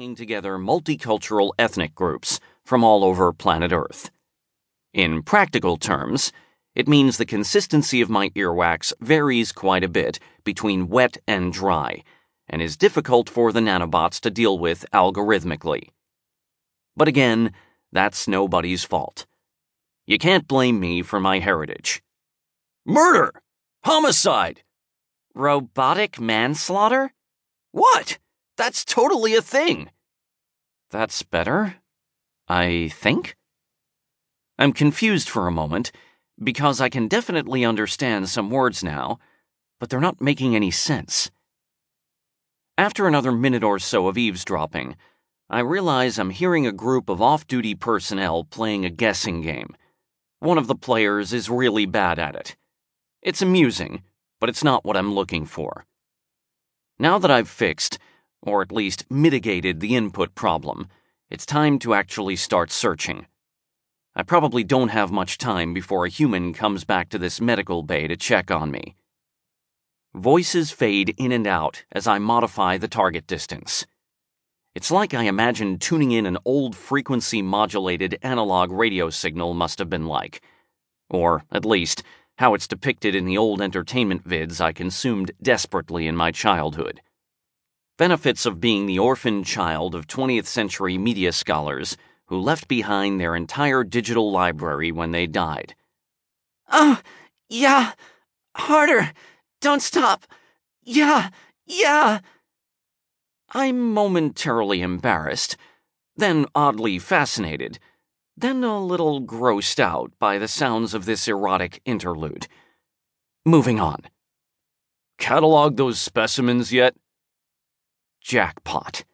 bringing together multicultural ethnic groups from all over planet Earth. In practical terms, it means the consistency of my earwax varies quite a bit between wet and dry, and is difficult for the nanobots to deal with algorithmically. But again, that's nobody's fault. You can't blame me for my heritage. Murder! Homicide! Robotic manslaughter? What? That's totally a thing. That's better, I think. I'm confused for a moment because I can definitely understand some words now, but they're not making any sense. After another minute or so of eavesdropping, I realize I'm hearing a group of off duty personnel playing a guessing game. One of the players is really bad at it. It's amusing, but it's not what I'm looking for. Now that I've fixed, or at least mitigated the input problem, it's time to actually start searching. I probably don't have much time before a human comes back to this medical bay to check on me. Voices fade in and out as I modify the target distance. It's like I imagine tuning in an old frequency modulated analog radio signal must have been like. Or, at least, how it's depicted in the old entertainment vids I consumed desperately in my childhood. Benefits of being the orphan child of 20th century media scholars who left behind their entire digital library when they died. Oh, yeah. Harder. Don't stop. Yeah, yeah. I'm momentarily embarrassed, then oddly fascinated, then a little grossed out by the sounds of this erotic interlude. Moving on. Catalog those specimens yet? Jackpot.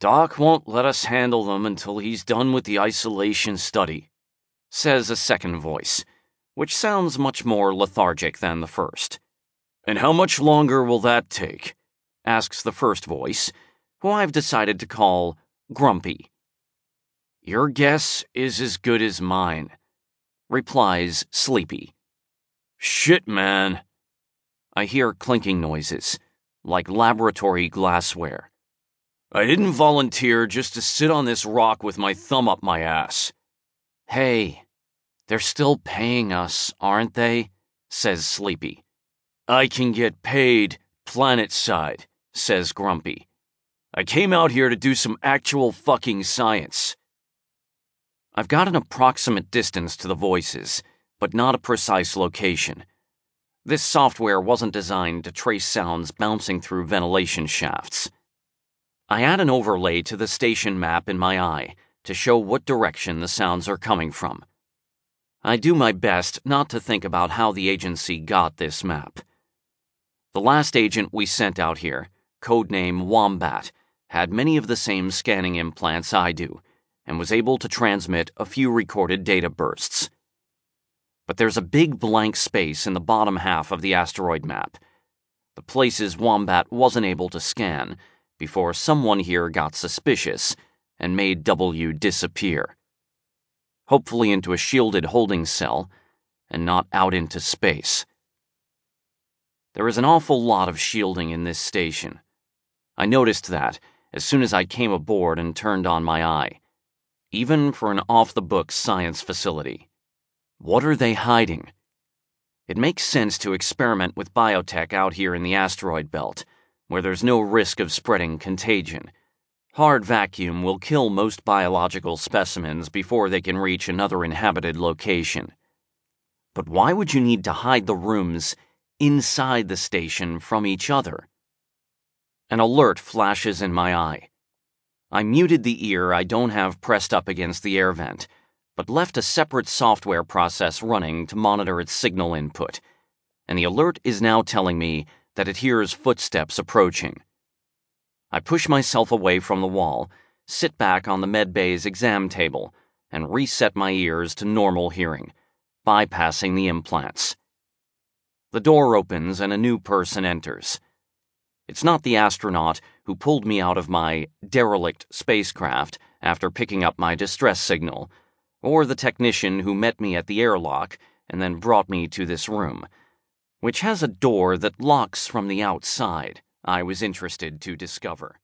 Doc won't let us handle them until he's done with the isolation study, says a second voice, which sounds much more lethargic than the first. And how much longer will that take? asks the first voice, who I've decided to call Grumpy. Your guess is as good as mine, replies Sleepy. Shit, man. I hear clinking noises like laboratory glassware. I didn't volunteer just to sit on this rock with my thumb up my ass. Hey, they're still paying us, aren't they? says Sleepy. I can get paid planet side, says Grumpy. I came out here to do some actual fucking science. I've got an approximate distance to the voices, but not a precise location. This software wasn't designed to trace sounds bouncing through ventilation shafts. I add an overlay to the station map in my eye to show what direction the sounds are coming from. I do my best not to think about how the agency got this map. The last agent we sent out here, codename Wombat, had many of the same scanning implants I do and was able to transmit a few recorded data bursts but there's a big blank space in the bottom half of the asteroid map. The places Wombat wasn't able to scan before someone here got suspicious and made W disappear. Hopefully into a shielded holding cell and not out into space. There is an awful lot of shielding in this station. I noticed that as soon as I came aboard and turned on my eye, even for an off the books science facility. What are they hiding? It makes sense to experiment with biotech out here in the asteroid belt, where there's no risk of spreading contagion. Hard vacuum will kill most biological specimens before they can reach another inhabited location. But why would you need to hide the rooms inside the station from each other? An alert flashes in my eye. I muted the ear I don't have pressed up against the air vent but left a separate software process running to monitor its signal input, and the alert is now telling me that it hears footsteps approaching. I push myself away from the wall, sit back on the medbay's exam table, and reset my ears to normal hearing, bypassing the implants. The door opens and a new person enters. It's not the astronaut who pulled me out of my derelict spacecraft after picking up my distress signal or the technician who met me at the airlock and then brought me to this room, which has a door that locks from the outside, I was interested to discover.